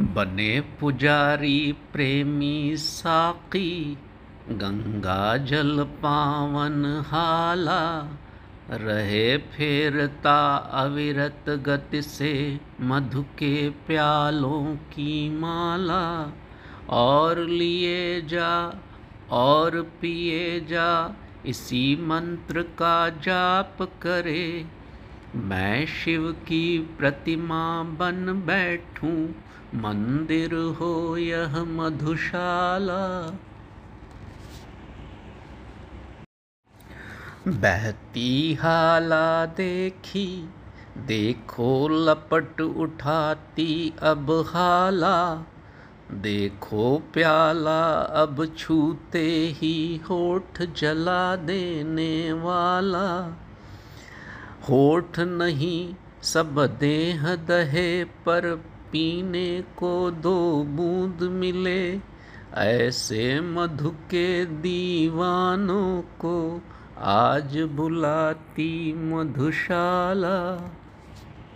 बने पुजारी प्रेमी साकी, गंगा जल पावन हाला, रहे फेरता अविरत गति से मधु के प्यालों की माला, और लिए जा, और पिए जा, इसी मंत्र का जाप करे। मैं शिव की प्रतिमा बन बैठूं, मंदिर हो यह मधुशाला। बहती हाला देखी, देखो लपट उठाती अब हाला। देखो प्याला अब छूते ही होठ जला देने वाला। होठ नहीं, सब देह दहे पर पीने को दो बूंद मिले। ऐसे मधु के दीवानों को आज बुलाती मधुशाला।